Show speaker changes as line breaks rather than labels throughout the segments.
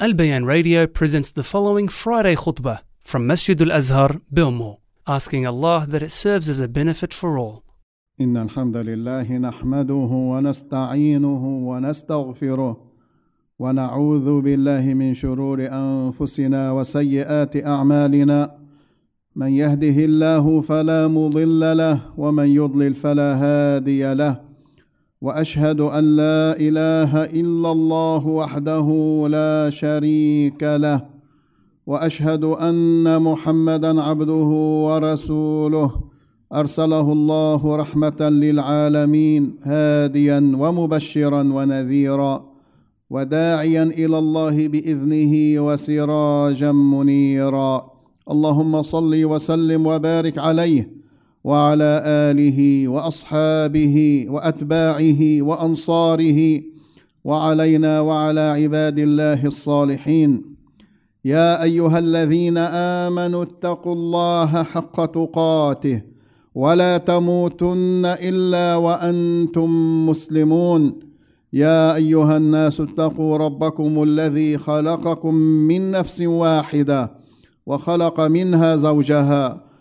Al Bayan Radio presents the following Friday khutbah from Masjid Al Azhar, Bilmo, asking Allah that it serves as a benefit for all.
إن الحمد لله نحمده ونستعينه ونستغفره ونعوذ بالله من شرور أنفسنا وسيئات أعمالنا من يهده الله فلا مضل له ومن يضلل فلا هادي له وأشهد أن لا إله إلا الله وحده لا شريك له وأشهد أن محمدا عبده ورسوله. أرسله الله رحمة للعالمين هاديا ومبشرا ونذيرا وداعيا إلى الله بإذنه وسراجا منيرا. اللهم صل وسلم وبارك عليه. وعلى آله وأصحابه وأتباعه وأنصاره وعلينا وعلى عباد الله الصالحين. يا أيها الذين آمنوا اتقوا الله حق تقاته ولا تموتن إلا وأنتم مسلمون. يا أيها الناس اتقوا ربكم الذي خلقكم من نفس واحدة وخلق منها زوجها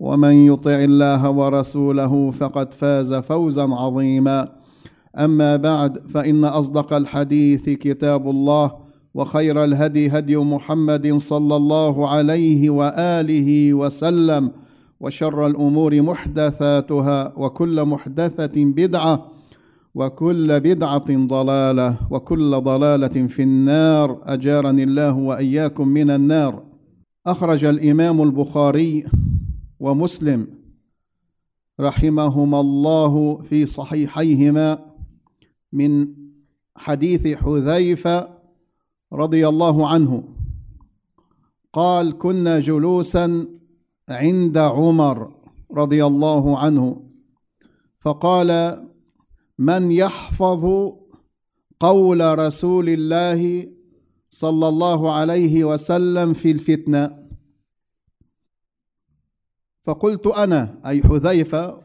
ومن يطع الله ورسوله فقد فاز فوزا عظيما. أما بعد فإن أصدق الحديث كتاب الله وخير الهدي هدي محمد صلى الله عليه وآله وسلم وشر الأمور محدثاتها وكل محدثة بدعة وكل بدعة ضلالة وكل ضلالة في النار. أجارني الله وإياكم من النار. أخرج الإمام البخاري ومسلم رحمهما الله في صحيحيهما من حديث حذيفة رضي الله عنه. قال كنا جلوسا عند عمر رضي الله عنه فقال من يحفظ قول رسول الله صلى الله عليه وسلم في الفتنة؟ فقلت أنا أي حذيفة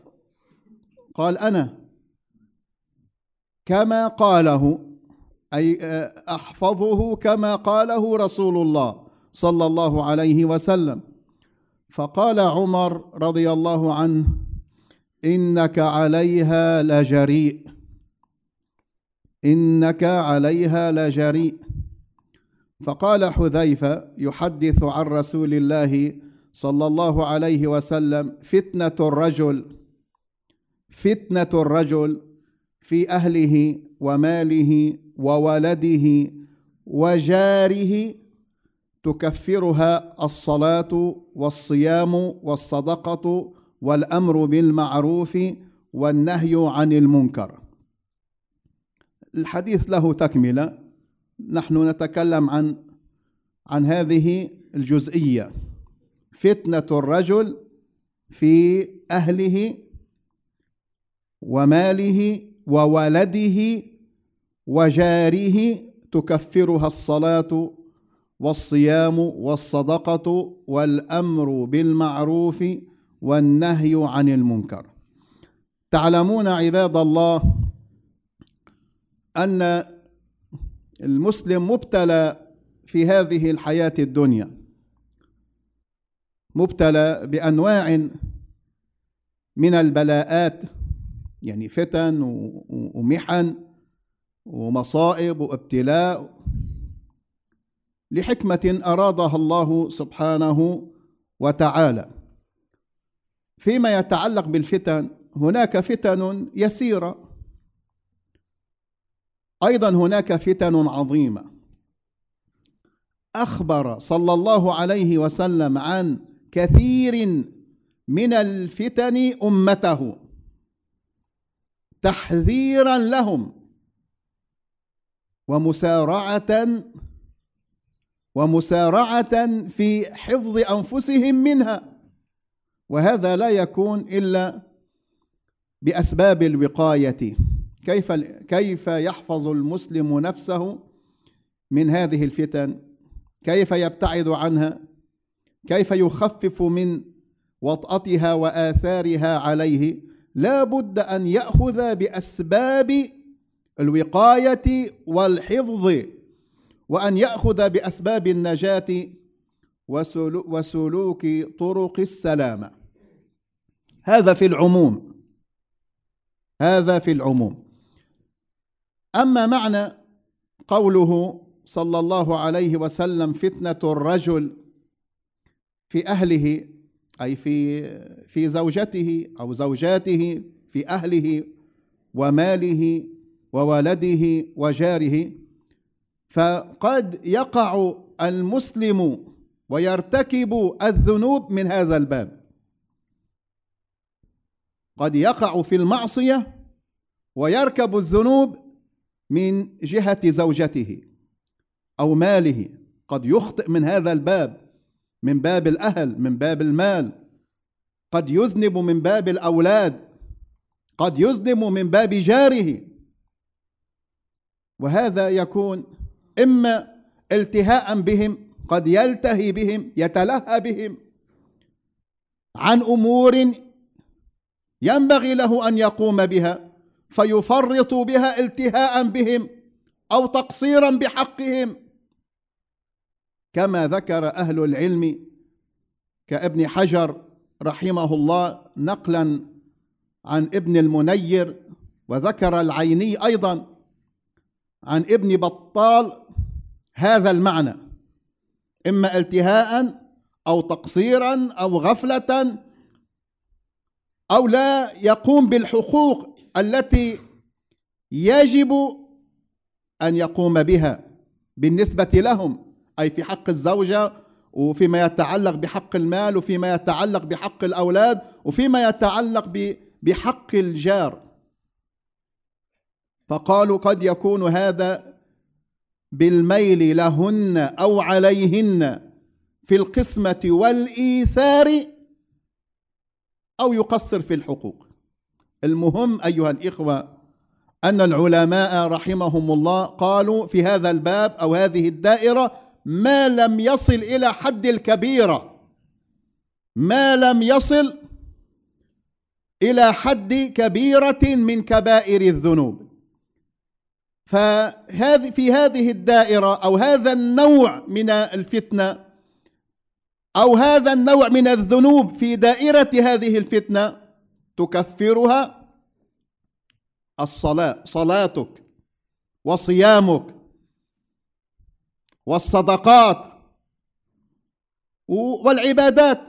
قال أنا. كما قاله أي أحفظه كما قاله رسول الله صلى الله عليه وسلم. فقال عمر رضي الله عنه إنك عليها لجريء. إنك عليها لجريء. فقال حذيفة يحدث عن رسول الله صلى الله عليه وسلم فتنة الرجل فتنة الرجل في أهله وماله وولده وجاره تكفرها الصلاة والصيام والصدقة والأمر بالمعروف والنهي عن المنكر. الحديث له تكملة. نحن نتكلم عن عن هذه الجزئية. فتنة الرجل في أهله وماله وولده وجاره تكفرها الصلاة والصيام والصدقة والأمر بالمعروف والنهي عن المنكر. تعلمون عباد الله أن المسلم مبتلى في هذه الحياة الدنيا. مبتلى بأنواع من البلاءات يعني فتن ومحن ومصائب وابتلاء لحكمة أرادها الله سبحانه وتعالى. فيما يتعلق بالفتن هناك فتن يسيرة. أيضا هناك فتن عظيمة. أخبر صلى الله عليه وسلم عن كثير من الفتن أمته. تحذيرا لهم. ومسارعة ومسارعة في حفظ أنفسهم منها. وهذا لا يكون إلا بأسباب الوقاية. كيف كيف يحفظ المسلم نفسه من هذه الفتن؟ كيف يبتعد عنها؟ كيف يخفف من وطأتها وآثارها عليه؟ لا بد أن يأخذ بأسباب الوقاية والحفظ وأن يأخذ بأسباب النجاة وسلوك طرق السلامة هذا في العموم. هذا في العموم. أما معنى قوله صلى الله عليه وسلم فتنة الرجل في أهله أي في في زوجته أو زوجاته في أهله وماله وولده وجاره. فقد يقع المسلم ويرتكب الذنوب من هذا الباب. قد يقع في المعصية ويركب الذنوب من جهة زوجته أو ماله. قد يخطئ من هذا الباب. من باب الأهل من باب المال. قد يذنب من باب الأولاد. قد يذنب من باب جاره. وهذا يكون إما التهاء بهم قد يلتهي بهم يتلهى بهم عن أمور ينبغي له أن يقوم بها فيفرط بها التهاء بهم أو تقصيرا بحقهم. كما ذكر أهل العلم كابن حجر رحمه الله نقلا عن ابن المنير وذكر العيني أيضا عن ابن بطال هذا المعنى إما التهاء أو تقصيرا أو غفلة أو لا يقوم بالحقوق التي يجب أن يقوم بها بالنسبة لهم. أي في حق الزوجة وفيما يتعلق بحق المال وفيما يتعلق بحق الأولاد وفيما يتعلق بحق الجار. فقالوا قد يكون هذا بالميل لهن أو عليهن في القسمة والإيثار أو يقصر في الحقوق. المهم أيها الإخوة أن العلماء رحمهم الله قالوا في هذا الباب أو هذه الدائرة ما لم يصل إلى حد الكبيرة. ما لم يصل إلى حد كبيرة من كبائر الذنوب. فهذه في هذه الدائرة أو هذا النوع من الفتنة أو هذا النوع من الذنوب في دائرة هذه الفتنة تكفرها الصلاة صلاتك وصيامك والصدقات والعبادات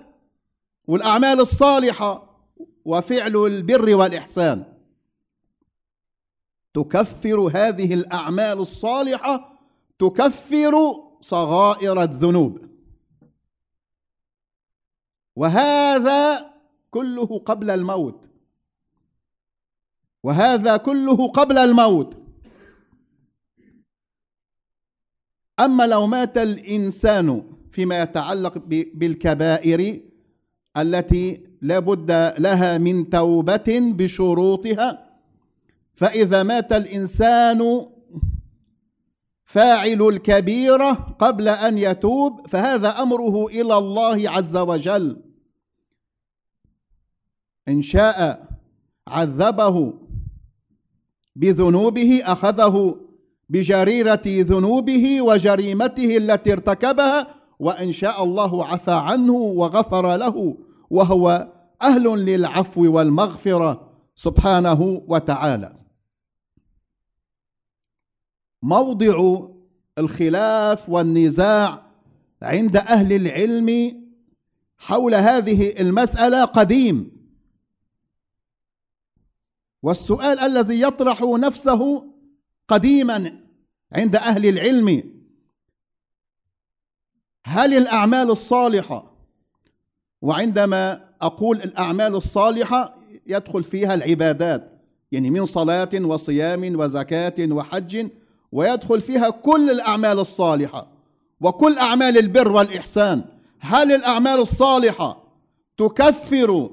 والأعمال الصالحة وفعل البر والإحسان. تكفر هذه الأعمال الصالحة تكفر صغائر الذنوب. وهذا كله قبل الموت. وهذا كله قبل الموت. أما لو مات الإنسان فيما يتعلق بالكبائر التي لا بد لها من توبة بشروطها فإذا مات الإنسان فاعل الكبيرة قبل أن يتوب فهذا أمره إلى الله عز وجل. إن شاء عذبه بذنوبه أخذه بجريرة ذنوبه وجريمته التي ارتكبها وإن شاء الله عفى عنه وغفر له وهو أهل للعفو والمغفرة سبحانه وتعالى. موضع الخلاف والنزاع عند أهل العلم حول هذه المسألة قديم. والسؤال الذي يطرح نفسه قديما عند أهل العلم. هل الأعمال الصالحة وعندما أقول الأعمال الصالحة يدخل فيها العبادات يعني من صلاة وصيام وزكاة وحج ويدخل فيها كل الأعمال الصالحة وكل أعمال البر والإحسان. هل الأعمال الصالحة تكفر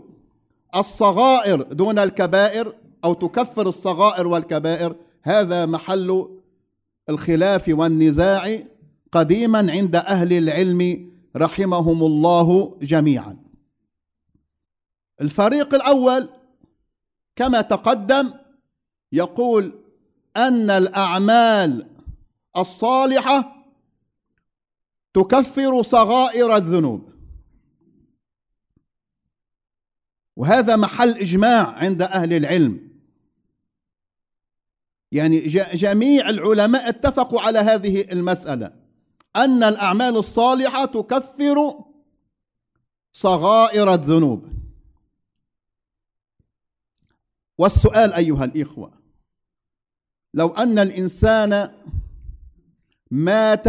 الصغائر دون الكبائر أو تكفر الصغائر والكبائر؟ هذا محل الخلاف والنزاع قديما عند أهل العلم رحمهم الله جميعا. الفريق الأول كما تقدم يقول أن الأعمال الصالحة تكفر صغائر الذنوب. وهذا محل إجماع عند أهل العلم. يعني جميع العلماء اتفقوا على هذه المسألة أن الأعمال الصالحة تكفر صغائر الذنوب. والسؤال أيها الإخوة لو أن الإنسان مات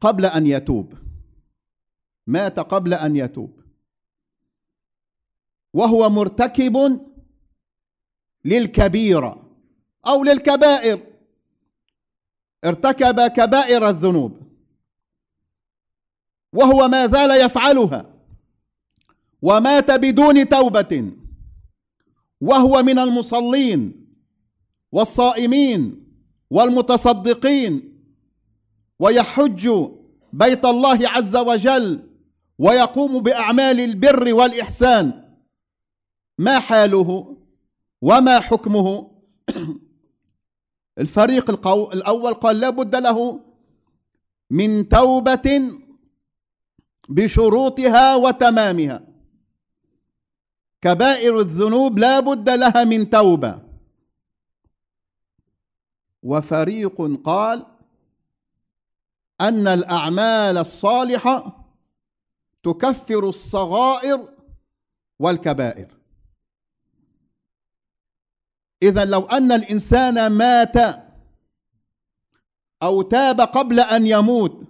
قبل أن يتوب مات قبل أن يتوب وهو مرتكب للكبيرة أو للكبائر. ارتكب كبائر الذنوب. وهو ما زال يفعلها. ومات بدون توبة. وهو من المصلين والصائمين والمتصدقين. ويحج بيت الله عز وجل. ويقوم بأعمال البر والإحسان. ما حاله؟ وما حكمه؟ الفريق القو... الأول قال لا بد له من توبة بشروطها وتمامها. كبائر الذنوب لا بد لها من توبة. وفريق قال أن الأعمال الصالحة تكفر الصغائر والكبائر. إذا لو أن الإنسان مات أو تاب قبل أن يموت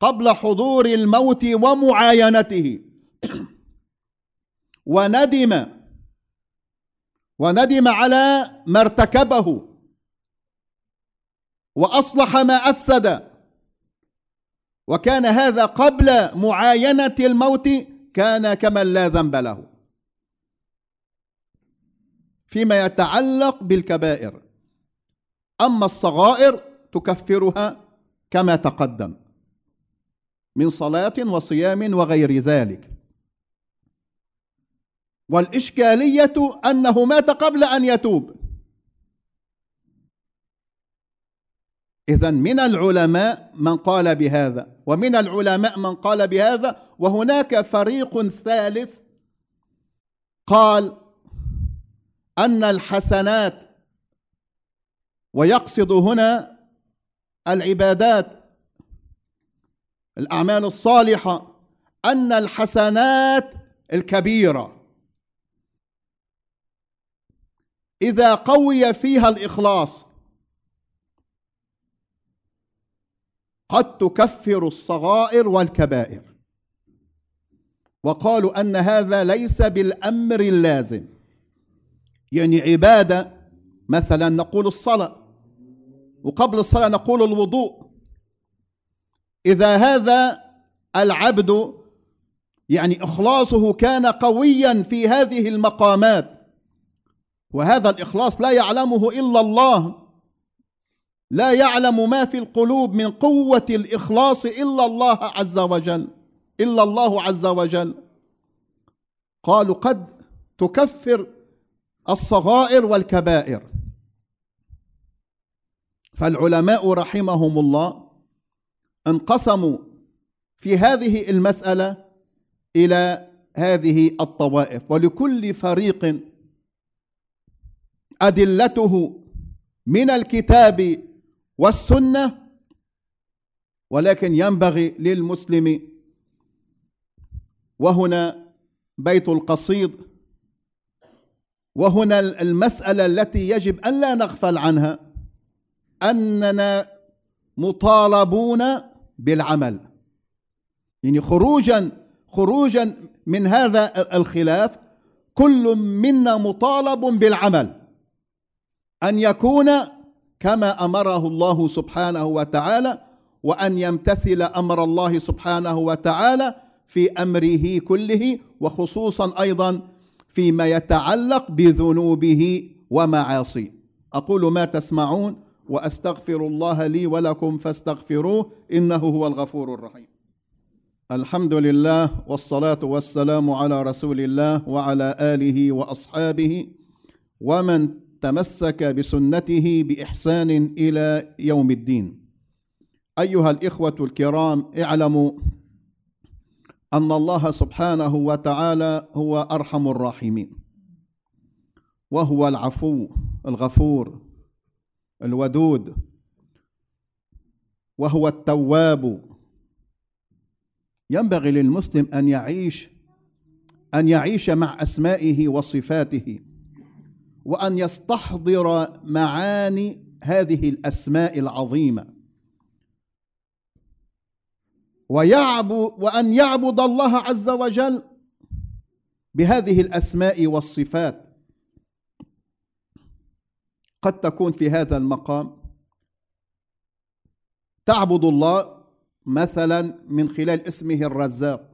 قبل حضور الموت ومعاينته وندم وندم على ما ارتكبه وأصلح ما أفسد وكان هذا قبل معاينة الموت كان كمن لا ذنب له. فيما يتعلق بالكبائر. أما الصغائر تكفرها كما تقدم من صلاة وصيام وغير ذلك. والإشكالية أنه مات قبل أن يتوب. إذا من العلماء من قال بهذا ومن العلماء من قال بهذا وهناك فريق ثالث قال أن الحسنات ويقصد هنا العبادات الأعمال الصالحة أن الحسنات الكبيرة. إذا قوي فيها الإخلاص قد تكفر الصغائر والكبائر. وقالوا أن هذا ليس بالأمر اللازم. يعني عبادة مثلا نقول الصلاة. وقبل الصلاة نقول الوضوء. إذا هذا العبد يعني إخلاصه كان قويا في هذه المقامات وهذا الإخلاص لا يعلمه إلا الله. لا يعلم ما في القلوب من قوة الإخلاص إلا الله عز وجل. إلا الله عز وجل. قالوا قد تكفر الصغائر والكبائر. فالعلماء رحمهم الله انقسموا في هذه المسألة إلى هذه الطوائف. ولكل فريق أدلته من الكتاب والسنة ولكن ينبغي للمسلم وهنا بيت القصيد وهنا المسألة التي يجب أن لا نغفل عنها أننا مطالبون بالعمل. يعني خروجا خروجا من هذا الخلاف كل منا مطالب بالعمل. أن يكون كما أمره الله سبحانه وتعالى وأن يمتثل أمر الله سبحانه وتعالى في أمره كله وخصوصا أيضا فيما يتعلق بذنوبه ومعاصيه. أقول ما تسمعون وأستغفر الله لي ولكم فاستغفروه إنه هو الغفور الرحيم. الحمد لله والصلاة والسلام على رسول الله وعلى آله وأصحابه ومن تمسك بسنته بإحسان إلى يوم الدين. أيها الإخوة الكرام اعلموا أن الله سبحانه وتعالى هو أرحم الراحمين. وهو العفو الغفور الودود. وهو التواب. ينبغي للمسلم أن يعيش أن يعيش مع أسمائه وصفاته وأن يستحضر معاني هذه الأسماء العظيمة. ويعبد وأن يعبد الله عز وجل بهذه الأسماء والصفات. قد تكون في هذا المقام تعبد الله مثلا من خلال اسمه الرزاق.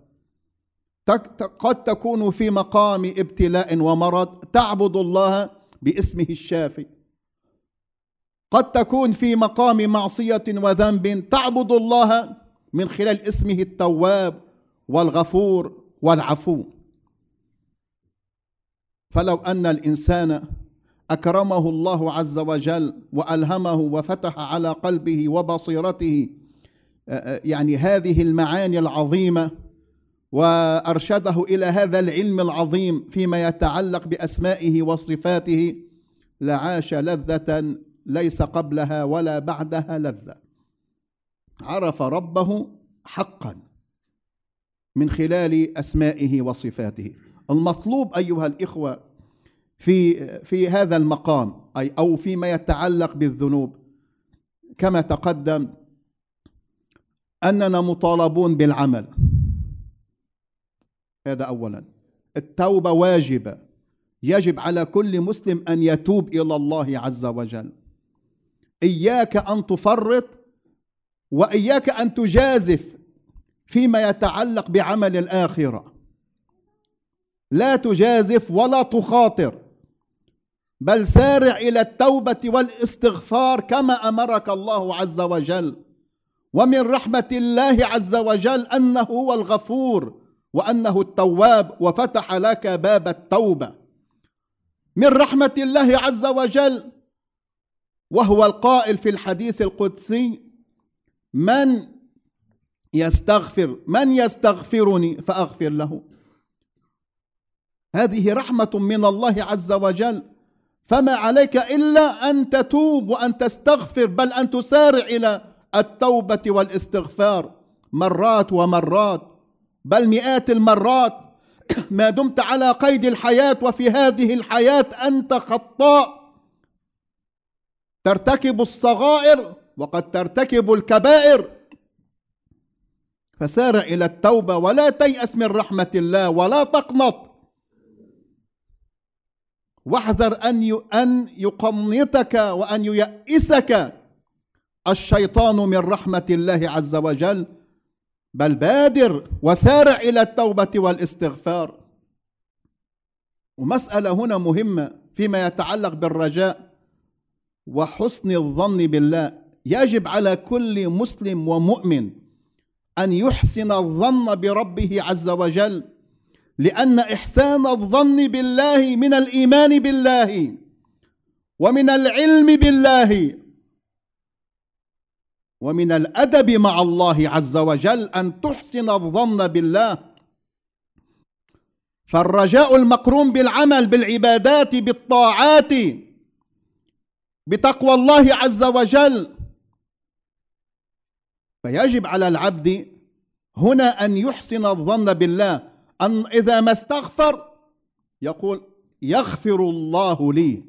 قد تكون في مقام ابتلاء ومرض تعبد الله باسمه الشافي. قد تكون في مقام معصية وذنب تعبد الله من خلال اسمه التواب والغفور والعفو. فلو أن الإنسان أكرمه الله عز وجل وألهمه وفتح على قلبه وبصيرته يعني هذه المعاني العظيمة وأرشده إلى هذا العلم العظيم فيما يتعلق بأسمائه وصفاته لعاش لذة ليس قبلها ولا بعدها لذة. عرف ربه حقا من خلال أسمائه وصفاته. المطلوب أيها الإخوة في في هذا المقام أي أو فيما يتعلق بالذنوب كما تقدم أننا مطالبون بالعمل. هذا اولا. التوبة واجبة. يجب على كل مسلم أن يتوب إلى الله عز وجل. إياك أن تفرط وإياك أن تجازف فيما يتعلق بعمل الآخرة. لا تجازف ولا تخاطر بل سارع إلى التوبة والاستغفار كما أمرك الله عز وجل. ومن رحمة الله عز وجل أنه هو الغفور وأنه التواب وفتح لك باب التوبة. من رحمة الله عز وجل وهو القائل في الحديث القدسي من يستغفر من يستغفرني فأغفر له. هذه رحمة من الله عز وجل. فما عليك إلا أن تتوب وأن تستغفر بل أن تسارع إلى التوبة والاستغفار مرات ومرات بل مئات المرات. ما دمت على قيد الحياة وفي هذه الحياة أنت خطاء. ترتكب الصغائر وقد ترتكب الكبائر. فسارع إلى التوبة ولا تيأس من رحمة الله ولا تقنط. واحذر أن أن يقنطك وأن ييأسك الشيطان من رحمة الله عز وجل. بل بادر وسارع إلى التوبة والاستغفار. ومسألة هنا مهمة فيما يتعلق بالرجاء وحسن الظن بالله. يجب على كل مسلم ومؤمن أن يحسن الظن بربه عز وجل لأن إحسان الظن بالله من الإيمان بالله ومن العلم بالله ومن الأدب مع الله عز وجل أن تحسن الظن بالله. فالرجاء المقرون بالعمل بالعبادات بالطاعات بتقوى الله عز وجل فيجب على العبد هنا أن يحسن الظن بالله. أن إذا ما استغفر يقول يغفر الله لي.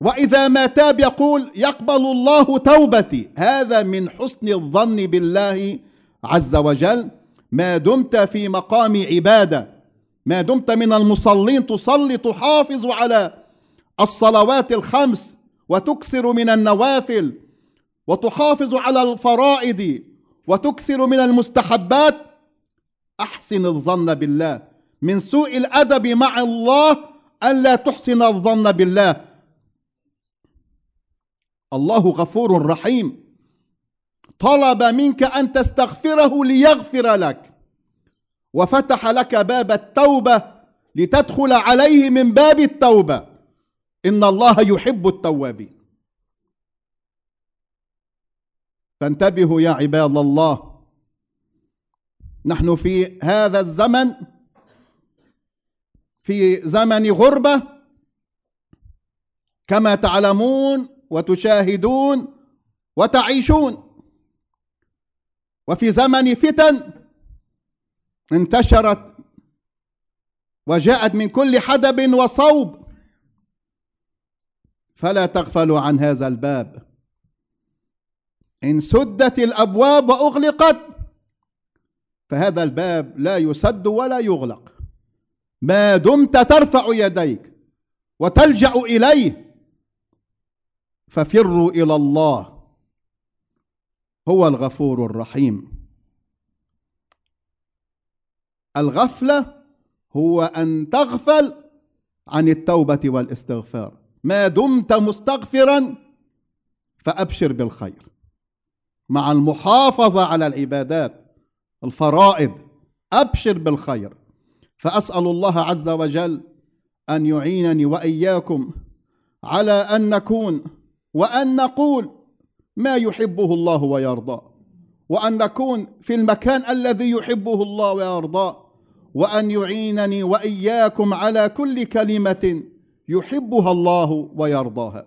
وإذا ما تاب يقول يقبل الله توبتي. هذا من حسن الظن بالله عز وجل. ما دمت في مقام عبادة. ما دمت من المصلين تصلي تحافظ على الصلوات الخمس وتكثر من النوافل. وتحافظ على الفرائض وتكثر من المستحبات أحسن الظن بالله. من سوء الأدب مع الله ألا تحسن الظن بالله. الله غفور رحيم. طلب منك أن تستغفره ليغفر لك. وفتح لك باب التوبة لتدخل عليه من باب التوبة. إن الله يحب التوابين. فانتبهوا يا عباد الله. نحن في هذا الزمن في زمن غربة كما تعلمون وتشاهدون وتعيشون. وفي زمن فتن انتشرت وجاءت من كل حدب وصوب. فلا تغفلوا عن هذا الباب. إن سدت الأبواب وأغلقت فهذا الباب لا يسد ولا يغلق. ما دمت ترفع يديك وتلجأ إليه ففروا إلى الله. هو الغفور الرحيم. الغفلة هو أن تغفل عن التوبة والاستغفار. ما دمت مستغفرا فأبشر بالخير. مع المحافظة على العبادات الفرائض أبشر بالخير. فأسأل الله عز وجل أن يعينني وإياكم على أن نكون وأن نقول ما يحبه الله ويرضاه وأن نكون في المكان الذي يحبه الله ويرضاه وأن يعينني وإياكم على كل كلمة يحبها الله ويرضاها.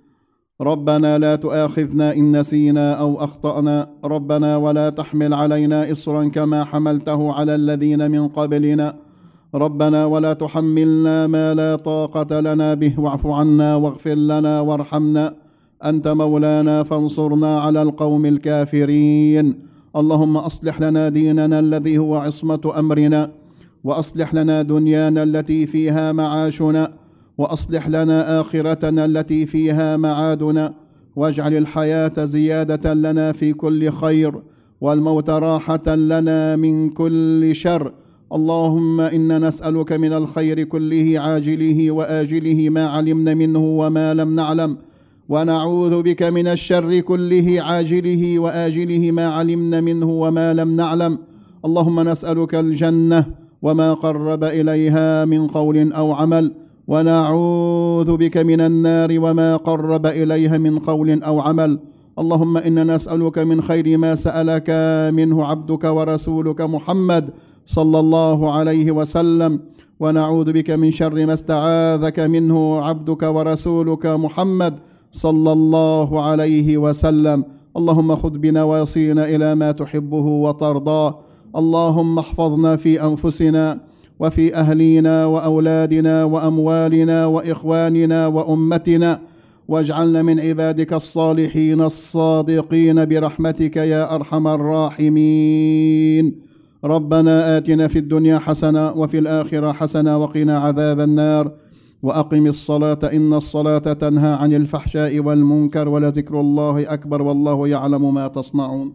ربنا لا تؤاخذنا إن نسينا أو أخطأنا. ربنا ولا تحمل علينا إصرا كما حملته على الذين من قبلنا. ربنا ولا تحملنا ما لا طاقة لنا به. واعف عنا واغفر لنا وارحمنا. أنت مولانا فانصرنا على القوم الكافرين. اللهم أصلح لنا ديننا الذي هو عصمة أمرنا. وأصلح لنا دنيانا التي فيها معاشنا. وأصلح لنا آخرتنا التي فيها معادنا واجعل الحياة زيادة لنا في كل خير والموت راحة لنا من كل شر. اللهم إنا نسألك من الخير كله عاجله وآجله ما علمنا منه وما لم نعلم. ونعوذ بك من الشر كله عاجله وآجله ما علمنا منه وما لم نعلم. اللهم نسألك الجنة وما قرب إليها من قول أو عمل. ونعوذ بك من النار وما قرب إليها من قول أو عمل. اللهم إنا نسألك من خير ما سألك منه عبدك ورسولك محمد صلى الله عليه وسلم. ونعوذ بك من شر ما استعاذك منه عبدك ورسولك محمد صلى الله عليه وسلم. اللهم خذ بنواصينا إلى ما تحبه وترضاه اللهم احفظنا في أنفسنا وفي أهلينا وأولادنا وأموالنا وإخواننا وأمتنا واجعلنا من عبادك الصالحين الصادقين برحمتك يا أرحم الراحمين. ربنا آتنا في الدنيا حسنة وفي الآخرة حسنة وقنا عذاب النار وأقم الصلاة إن الصلاة تنهى عن الفحشاء والمنكر ولذكر الله أكبر والله يعلم ما تصنعون.